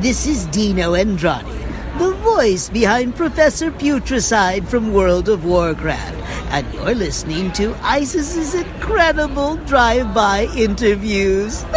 This is Dino Andrade, the voice behind Professor Putricide from World of Warcraft, and you're listening to ISIS's incredible drive-by interviews.